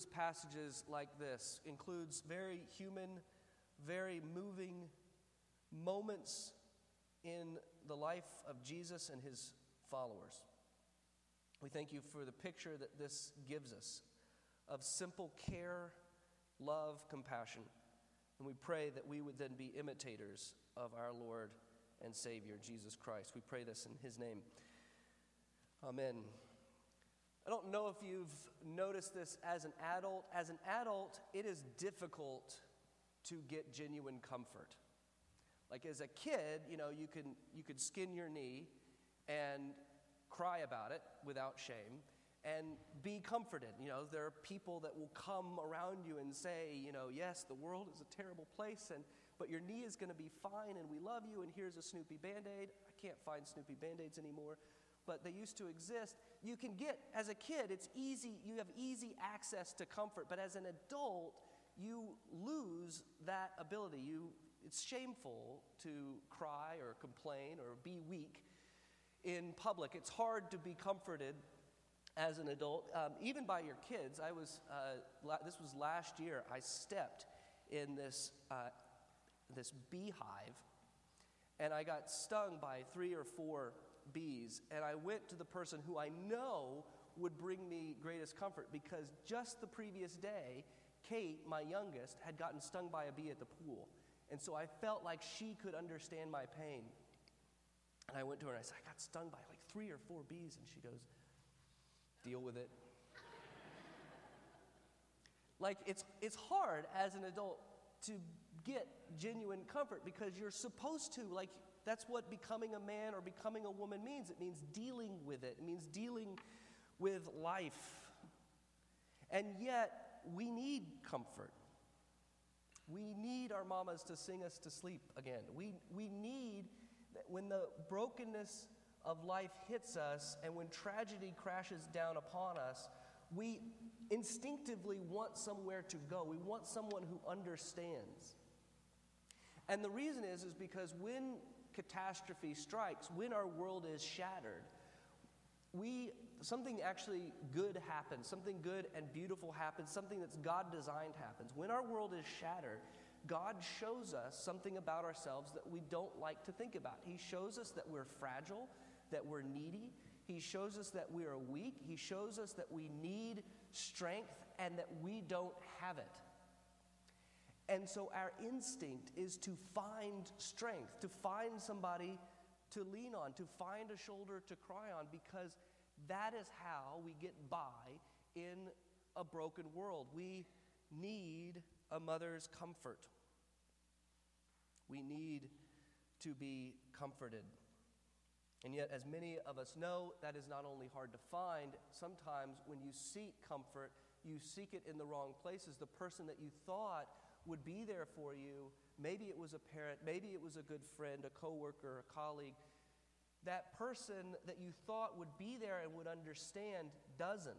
includes passages like this, includes very human, very moving moments in the life of Jesus and his followers. We thank you for the picture that this gives us of simple care, love, compassion. And we pray that we would then be imitators of our Lord and Savior, Jesus Christ. We pray this in his name. Amen. I don't know if you've noticed this as an adult. As an adult, it is difficult to get genuine comfort. Like as a kid, you know, you can you could skin your knee and cry about it without shame and be comforted. You know, there are people that will come around you and say, you know, yes, the world is a terrible place and but your knee is going to be fine and we love you and here's a Snoopy Band-Aid. I can't find Snoopy Band-Aids anymore but they used to exist. You can get, as a kid, it's easy, you have easy access to comfort, but as an adult, you lose that ability. You, it's shameful to cry or complain or be weak in public. It's hard to be comforted as an adult, um, even by your kids. I was, uh, this was last year, I stepped in this, uh, this beehive and I got stung by three or four bees, and I went to the person who I know would bring me greatest comfort because just the previous day, Kate, my youngest, had gotten stung by a bee at the pool. And so I felt like she could understand my pain. And I went to her and I said, I got stung by like three or four bees. And she goes, Deal with it. like, it's, it's hard as an adult to get genuine comfort because you're supposed to. Like, that's what becoming a man or becoming a woman means. It means dealing with it, it means dealing with life. And yet, we need comfort. We need our mamas to sing us to sleep again. We, we need, when the brokenness of life hits us and when tragedy crashes down upon us, we instinctively want somewhere to go. We want someone who understands. And the reason is is because when catastrophe strikes, when our world is shattered, we something actually good happens, something good and beautiful happens, something that's God designed happens. When our world is shattered, God shows us something about ourselves that we don't like to think about. He shows us that we're fragile, that we're needy. He shows us that we are weak. He shows us that we need strength and that we don't have it. And so our instinct is to find strength, to find somebody to lean on, to find a shoulder to cry on, because that is how we get by in a broken world. We need a mother's comfort. We need to be comforted. And yet, as many of us know, that is not only hard to find, sometimes when you seek comfort, you seek it in the wrong places. The person that you thought would be there for you. Maybe it was a parent, maybe it was a good friend, a coworker, a colleague. That person that you thought would be there and would understand doesn't.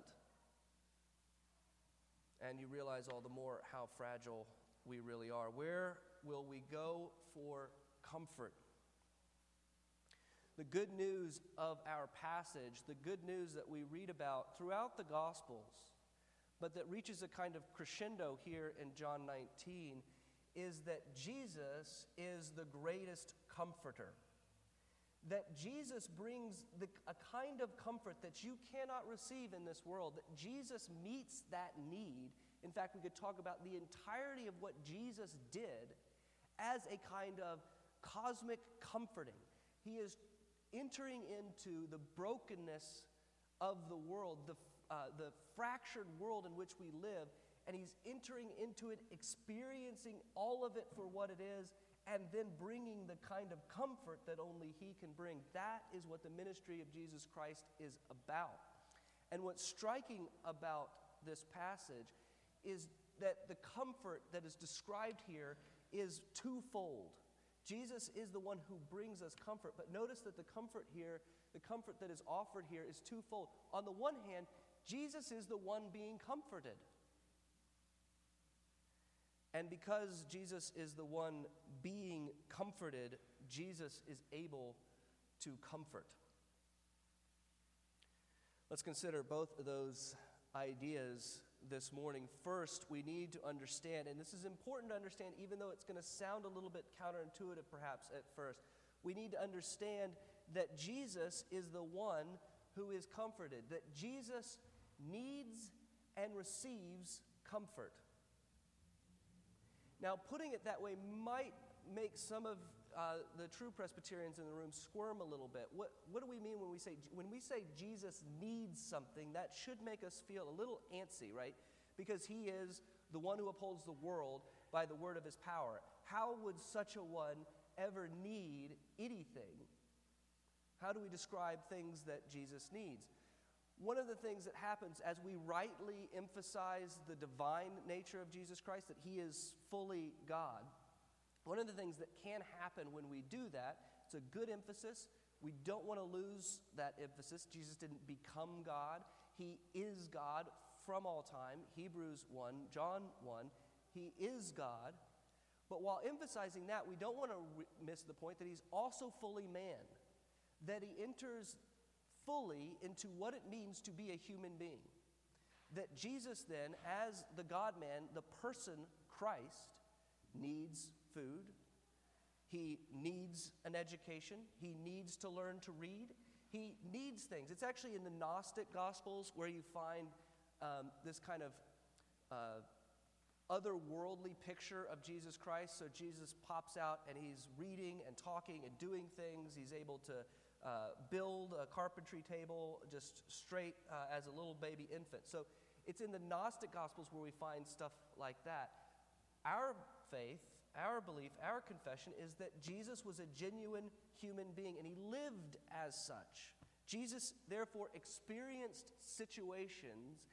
And you realize all the more how fragile we really are. Where will we go for comfort? The good news of our passage, the good news that we read about throughout the Gospels, but that reaches a kind of crescendo here in John 19 is that Jesus is the greatest comforter. That Jesus brings the, a kind of comfort that you cannot receive in this world, that Jesus meets that need. In fact, we could talk about the entirety of what Jesus did as a kind of cosmic comforting. He is entering into the brokenness of the world, the uh, the fractured world in which we live, and he's entering into it, experiencing all of it for what it is, and then bringing the kind of comfort that only he can bring. That is what the ministry of Jesus Christ is about. And what's striking about this passage is that the comfort that is described here is twofold. Jesus is the one who brings us comfort, but notice that the comfort here, the comfort that is offered here, is twofold. On the one hand, Jesus is the one being comforted. And because Jesus is the one being comforted, Jesus is able to comfort. Let's consider both of those ideas this morning. First, we need to understand, and this is important to understand, even though it's going to sound a little bit counterintuitive perhaps at first, we need to understand that Jesus is the one who is comforted, that Jesus needs and receives comfort. Now, putting it that way might make some of uh, the true Presbyterians in the room squirm a little bit. What, what do we mean when we say when we say Jesus needs something? That should make us feel a little antsy, right? Because he is the one who upholds the world by the word of his power. How would such a one ever need anything? How do we describe things that Jesus needs? One of the things that happens as we rightly emphasize the divine nature of Jesus Christ, that he is fully God, one of the things that can happen when we do that, it's a good emphasis. We don't want to lose that emphasis. Jesus didn't become God, He is God from all time. Hebrews 1, John 1. He is God. But while emphasizing that, we don't want to re- miss the point that He's also fully man, that He enters fully into what it means to be a human being. That Jesus, then, as the God man, the person Christ, needs food. He needs an education. He needs to learn to read. He needs things. It's actually in the Gnostic Gospels where you find um, this kind of uh, otherworldly picture of Jesus Christ. So Jesus pops out and he's reading and talking and doing things. He's able to uh, build a carpentry table just straight uh, as a little baby infant. So it's in the Gnostic Gospels where we find stuff like that. Our faith our belief, our confession is that Jesus was a genuine human being and he lived as such. Jesus, therefore, experienced situations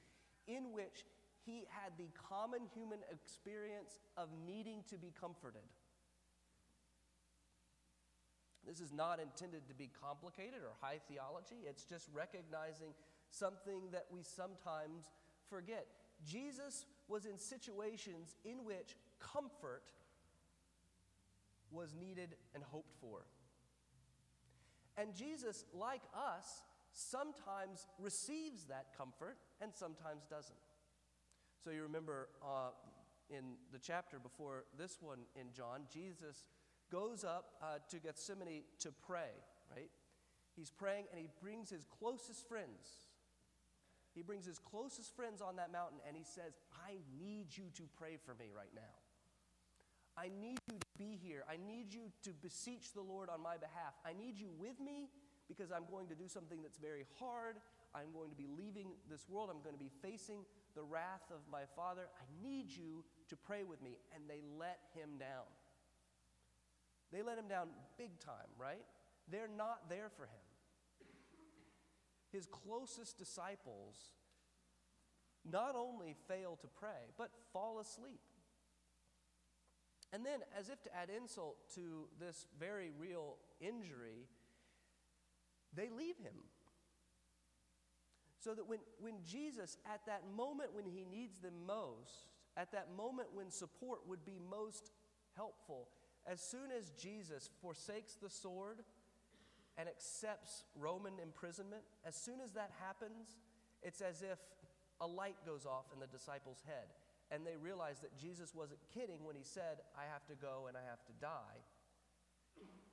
in which he had the common human experience of needing to be comforted. This is not intended to be complicated or high theology, it's just recognizing something that we sometimes forget. Jesus was in situations in which comfort was needed and hoped for. And Jesus, like us, sometimes receives that comfort and sometimes doesn't. So you remember uh, in the chapter before this one in John, Jesus goes up uh, to Gethsemane to pray, right? He's praying and he brings his closest friends. He brings his closest friends on that mountain and he says, I need you to pray for me right now. I need you to be here. I need you to beseech the Lord on my behalf. I need you with me because I'm going to do something that's very hard. I'm going to be leaving this world. I'm going to be facing the wrath of my Father. I need you to pray with me. And they let him down. They let him down big time, right? They're not there for him. His closest disciples not only fail to pray, but fall asleep. And then, as if to add insult to this very real injury, they leave him. So that when, when Jesus, at that moment when he needs them most, at that moment when support would be most helpful, as soon as Jesus forsakes the sword and accepts Roman imprisonment, as soon as that happens, it's as if a light goes off in the disciples' head and they realize that Jesus wasn't kidding when he said, I have to go and I have to die.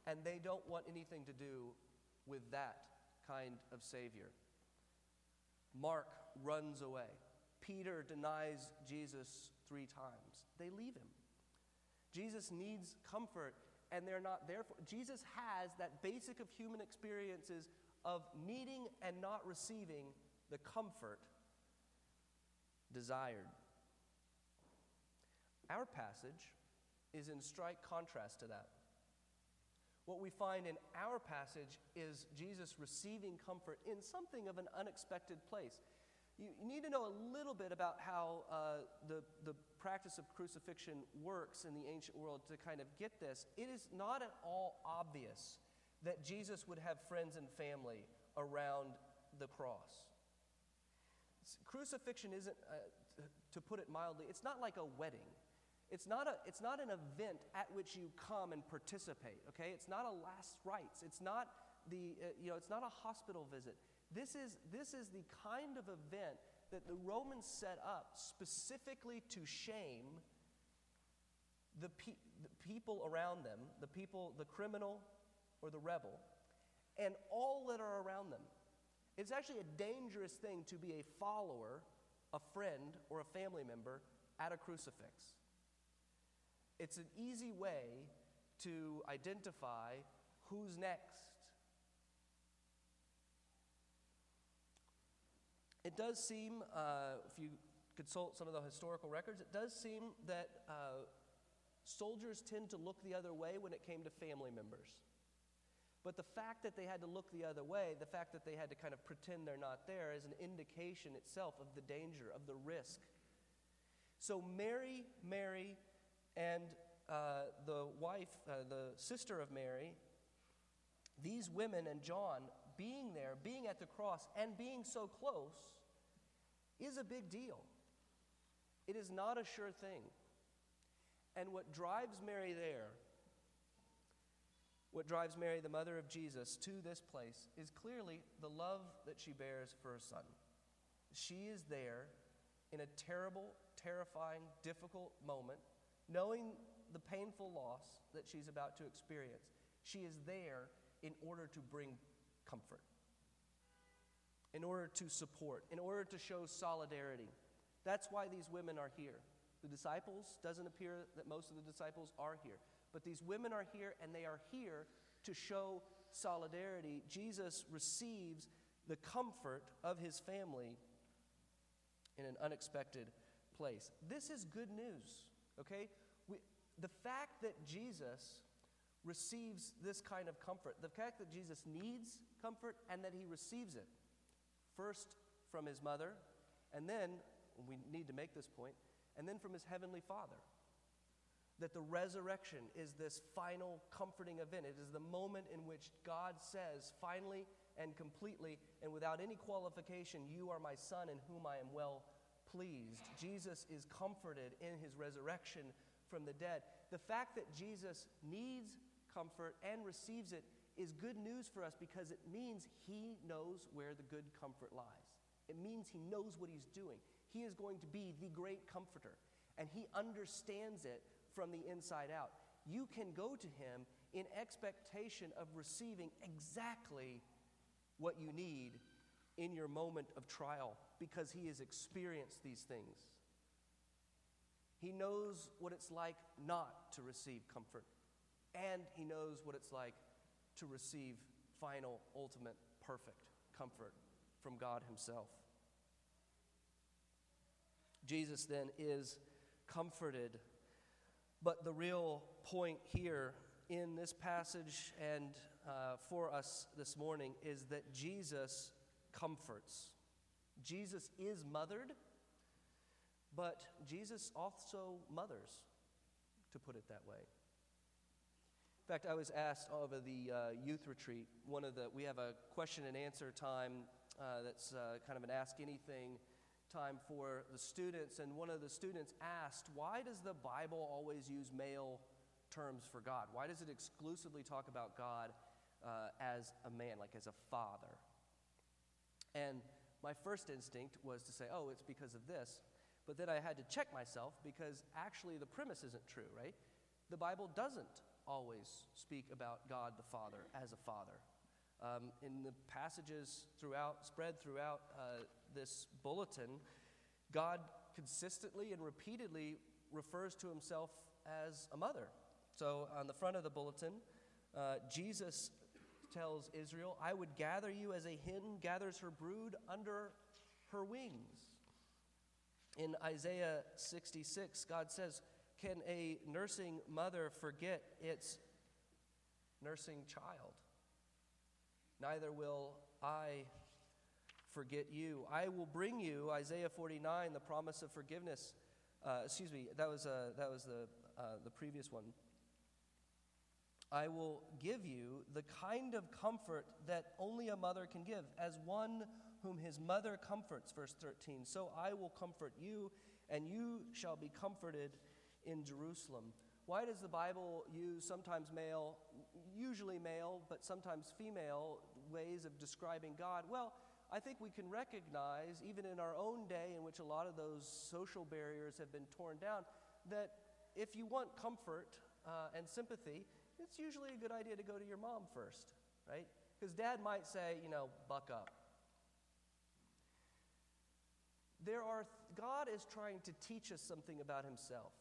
And they don't want anything to do with that kind of Savior. Mark runs away. Peter denies Jesus three times. They leave him. Jesus needs comfort, and they're not there for. Jesus has that basic of human experiences of needing and not receiving the comfort desired. Our passage is in strike contrast to that. What we find in our passage is Jesus receiving comfort in something of an unexpected place. You, you need to know a little bit about how uh, the, the practice of crucifixion works in the ancient world to kind of get this. It is not at all obvious that Jesus would have friends and family around the cross. Crucifixion isn't, uh, to put it mildly, it's not like a wedding. It's not, a, it's not an event at which you come and participate, okay? It's not a last rites. It's not, the, uh, you know, it's not a hospital visit. This is, this is the kind of event that the Romans set up specifically to shame the, pe- the people around them, the people, the criminal or the rebel, and all that are around them. It's actually a dangerous thing to be a follower, a friend, or a family member at a crucifix. It's an easy way to identify who's next. It does seem, uh, if you consult some of the historical records, it does seem that uh, soldiers tend to look the other way when it came to family members. But the fact that they had to look the other way, the fact that they had to kind of pretend they're not there, is an indication itself of the danger, of the risk. So, Mary, Mary, and uh, the wife, uh, the sister of Mary, these women and John being there, being at the cross, and being so close is a big deal. It is not a sure thing. And what drives Mary there, what drives Mary, the mother of Jesus, to this place is clearly the love that she bears for her son. She is there in a terrible, terrifying, difficult moment, knowing the painful loss that she's about to experience. She is there in order to bring comfort, in order to support, in order to show solidarity. That's why these women are here. The disciples, doesn't appear that most of the disciples are here. But these women are here, and they are here to show solidarity. Jesus receives the comfort of his family in an unexpected place. This is good news, okay? We, the fact that Jesus receives this kind of comfort, the fact that Jesus needs comfort and that he receives it, first from his mother, and then, we need to make this point, and then from his heavenly Father. That the resurrection is this final comforting event. It is the moment in which God says, finally and completely and without any qualification, You are my Son in whom I am well pleased. Jesus is comforted in his resurrection from the dead. The fact that Jesus needs comfort and receives it is good news for us because it means he knows where the good comfort lies. It means he knows what he's doing. He is going to be the great comforter, and He understands it from the inside out. You can go to Him in expectation of receiving exactly what you need in your moment of trial because He has experienced these things. He knows what it's like not to receive comfort, and He knows what it's like to receive final, ultimate, perfect comfort from God Himself. Jesus then is comforted. But the real point here in this passage and uh, for us this morning is that Jesus comforts. Jesus is mothered, but Jesus also mothers, to put it that way. In fact, I was asked over the uh, youth retreat, one of the, we have a question and answer time uh, that's uh, kind of an ask anything time for the students, and one of the students asked, Why does the Bible always use male terms for God? Why does it exclusively talk about God uh, as a man, like as a father? And my first instinct was to say, Oh, it's because of this. But then I had to check myself because actually the premise isn't true, right? The Bible doesn't always speak about God the Father as a father. Um, in the passages throughout, spread throughout uh, this bulletin, God consistently and repeatedly refers to himself as a mother. So on the front of the bulletin, uh, Jesus tells Israel, I would gather you as a hen gathers her brood under her wings. In Isaiah 66, God says, Can a nursing mother forget its nursing child? Neither will I forget you. I will bring you, Isaiah 49, the promise of forgiveness. Uh, excuse me, that was, uh, that was the, uh, the previous one. I will give you the kind of comfort that only a mother can give, as one whom his mother comforts, verse 13. So I will comfort you, and you shall be comforted in Jerusalem. Why does the Bible use sometimes male, usually male, but sometimes female ways of describing God? Well, I think we can recognize, even in our own day, in which a lot of those social barriers have been torn down, that if you want comfort uh, and sympathy, it's usually a good idea to go to your mom first, right? Because dad might say, you know, buck up. There are, God is trying to teach us something about himself.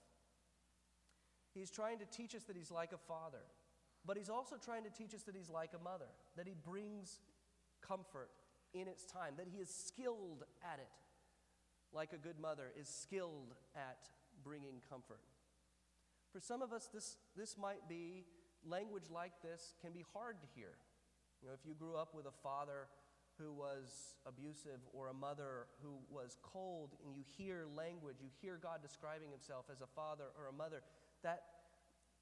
He's trying to teach us that he's like a father, but he's also trying to teach us that he's like a mother, that he brings comfort in its time, that he is skilled at it, like a good mother is skilled at bringing comfort. For some of us, this, this might be language like this can be hard to hear. You know, if you grew up with a father who was abusive or a mother who was cold, and you hear language, you hear God describing himself as a father or a mother, that,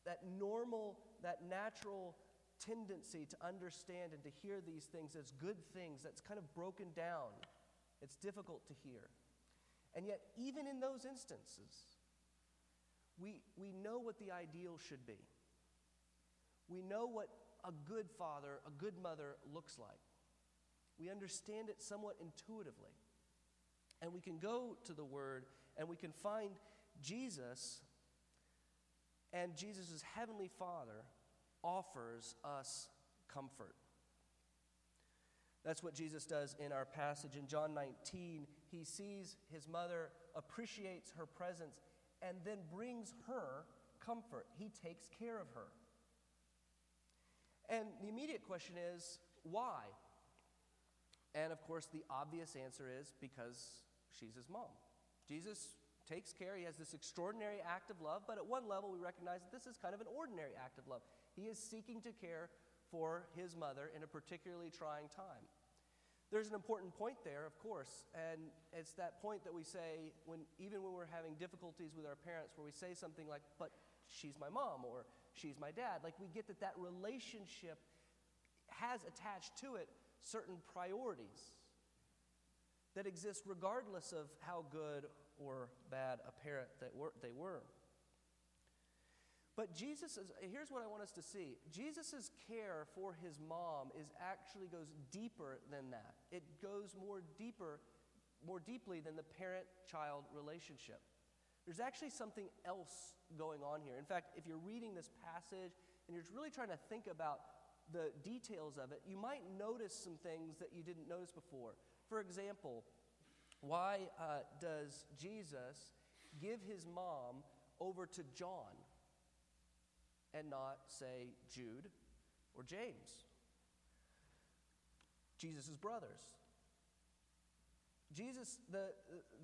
that normal, that natural tendency to understand and to hear these things as good things that's kind of broken down. It's difficult to hear. And yet, even in those instances, we, we know what the ideal should be. We know what a good father, a good mother looks like. We understand it somewhat intuitively. And we can go to the Word and we can find Jesus, and Jesus' Heavenly Father offers us comfort. That's what Jesus does in our passage. In John 19, he sees his mother, appreciates her presence, and then brings her comfort. He takes care of her. And the immediate question is why? And of course, the obvious answer is because she's his mom. Jesus takes care, he has this extraordinary act of love, but at one level, we recognize that this is kind of an ordinary act of love. He is seeking to care for his mother in a particularly trying time. There's an important point there, of course, and it's that point that we say when even when we're having difficulties with our parents where we say something like, "But she's my mom," or "She's my dad." Like we get that that relationship has attached to it certain priorities that exist regardless of how good or bad a parent that were, they were. But Jesus is, here's what I want us to see. Jesus' care for his mom is actually goes deeper than that. It goes more deeper, more deeply than the parent-child relationship. There's actually something else going on here. In fact, if you're reading this passage and you're really trying to think about the details of it, you might notice some things that you didn't notice before. For example, why uh, does Jesus give his mom over to John? and not, say, Jude or James, Jesus' brothers. Jesus, the,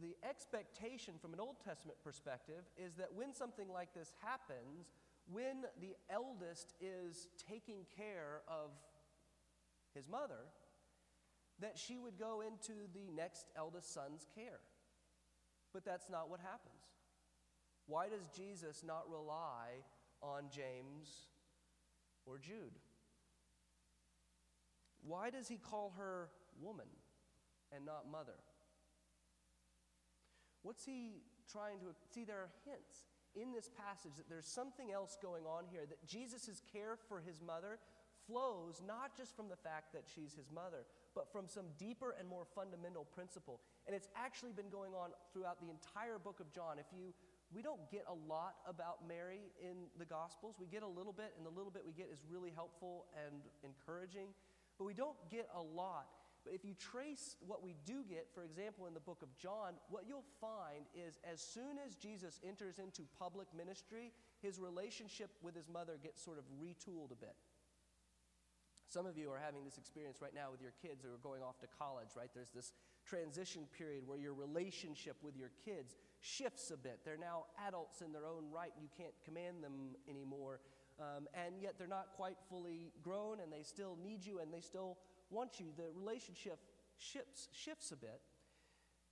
the expectation from an Old Testament perspective is that when something like this happens, when the eldest is taking care of his mother, that she would go into the next eldest son's care. But that's not what happens. Why does Jesus not rely on James or Jude? Why does he call her woman and not mother? What's he trying to see? There are hints in this passage that there's something else going on here, that Jesus' care for his mother flows not just from the fact that she's his mother, but from some deeper and more fundamental principle. And it's actually been going on throughout the entire book of John. If you we don't get a lot about Mary in the Gospels. We get a little bit, and the little bit we get is really helpful and encouraging, but we don't get a lot. But if you trace what we do get, for example, in the book of John, what you'll find is as soon as Jesus enters into public ministry, his relationship with his mother gets sort of retooled a bit. Some of you are having this experience right now with your kids who are going off to college, right? There's this transition period where your relationship with your kids shifts a bit. They're now adults in their own right. You can't command them anymore. Um, and yet they're not quite fully grown and they still need you and they still want you. The relationship shifts, shifts a bit.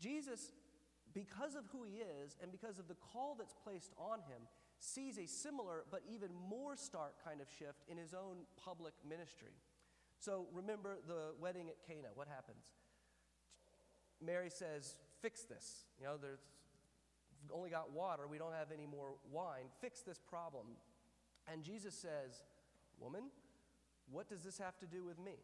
Jesus, because of who he is and because of the call that's placed on him, sees a similar but even more stark kind of shift in his own public ministry. So remember the wedding at Cana. What happens? Mary says, Fix this. You know, there's only got water, we don't have any more wine. Fix this problem. And Jesus says, Woman, what does this have to do with me?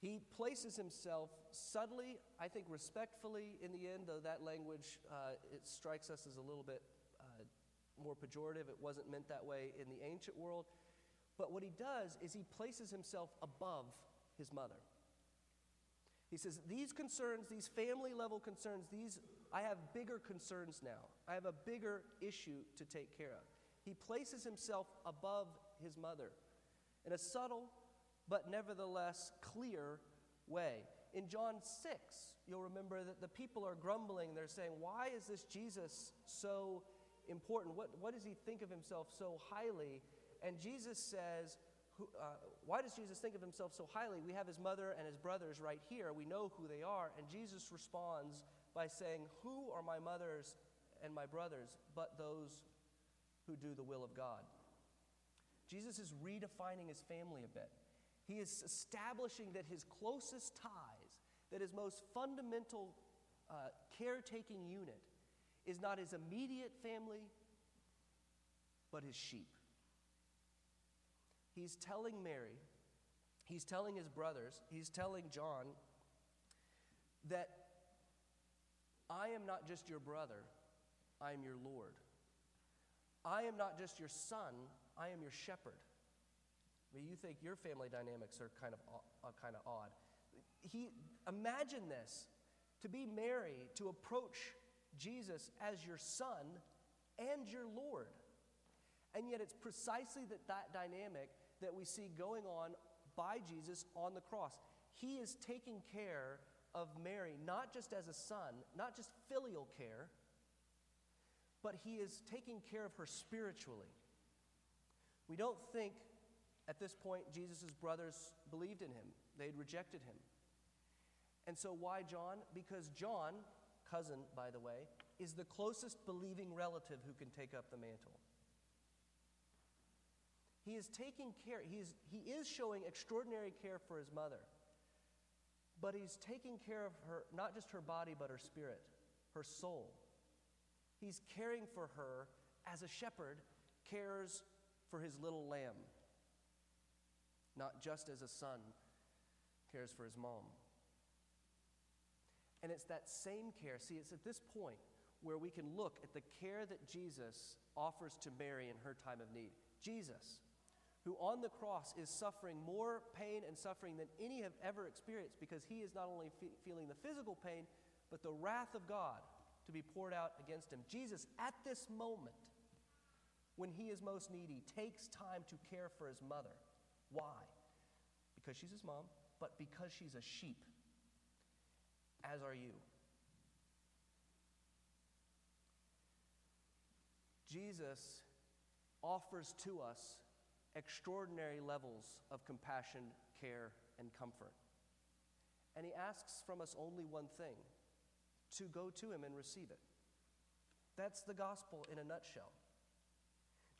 He places himself subtly, I think respectfully in the end, though that language, uh, it strikes us as a little bit uh, more pejorative. It wasn't meant that way in the ancient world. But what he does is he places himself above his mother. He says, These concerns, these family level concerns, these, I have bigger concerns now. I have a bigger issue to take care of. He places himself above his mother in a subtle but nevertheless clear way. In John 6, you'll remember that the people are grumbling. They're saying, Why is this Jesus so important? What, what does he think of himself so highly? And Jesus says, who, uh, Why does Jesus think of himself so highly? We have his mother and his brothers right here. We know who they are. And Jesus responds by saying, Who are my mothers and my brothers but those who do the will of God? Jesus is redefining his family a bit. He is establishing that his closest ties, that his most fundamental uh, caretaking unit, is not his immediate family, but his sheep. He's telling Mary, he's telling his brothers, he's telling John that I am not just your brother, I am your Lord. I am not just your son, I am your shepherd. I mean, you think your family dynamics are kind of, uh, kind of odd. He, imagine this to be Mary, to approach Jesus as your son and your Lord. And yet, it's precisely that, that dynamic that we see going on by Jesus on the cross. He is taking care of Mary, not just as a son, not just filial care, but he is taking care of her spiritually. We don't think at this point, Jesus' brothers believed in him, they had rejected him. And so, why John? Because John, cousin, by the way, is the closest believing relative who can take up the mantle. He is taking care, he is, he is showing extraordinary care for his mother, but he's taking care of her, not just her body, but her spirit, her soul. He's caring for her as a shepherd cares for his little lamb not just as a son cares for his mom. And it's that same care. See, it's at this point where we can look at the care that Jesus offers to Mary in her time of need. Jesus, who on the cross is suffering more pain and suffering than any have ever experienced because he is not only fe- feeling the physical pain, but the wrath of God to be poured out against him. Jesus, at this moment, when he is most needy, takes time to care for his mother. Why? Because she's his mom, but because she's a sheep, as are you. Jesus offers to us extraordinary levels of compassion, care, and comfort. And he asks from us only one thing to go to him and receive it. That's the gospel in a nutshell.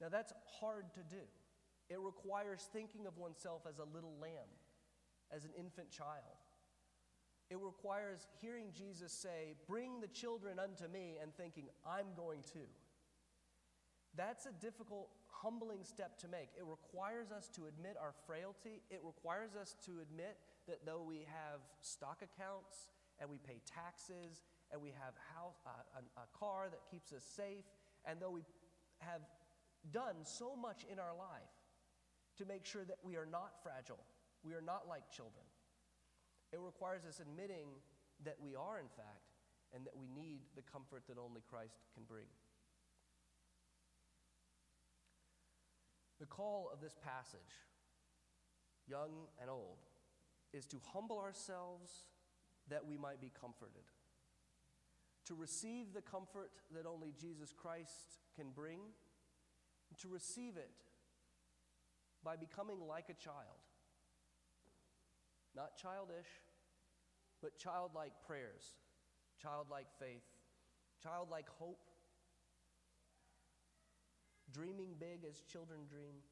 Now, that's hard to do. It requires thinking of oneself as a little lamb, as an infant child. It requires hearing Jesus say, Bring the children unto me, and thinking, I'm going to. That's a difficult, humbling step to make. It requires us to admit our frailty. It requires us to admit that though we have stock accounts and we pay taxes and we have house, uh, a, a car that keeps us safe, and though we have done so much in our life, to make sure that we are not fragile, we are not like children. It requires us admitting that we are, in fact, and that we need the comfort that only Christ can bring. The call of this passage, young and old, is to humble ourselves that we might be comforted, to receive the comfort that only Jesus Christ can bring, to receive it by becoming like a child. Not childish, but childlike prayers, childlike faith, childlike hope, dreaming big as children dream,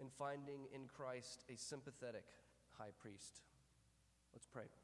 and finding in Christ a sympathetic high priest. Let's pray.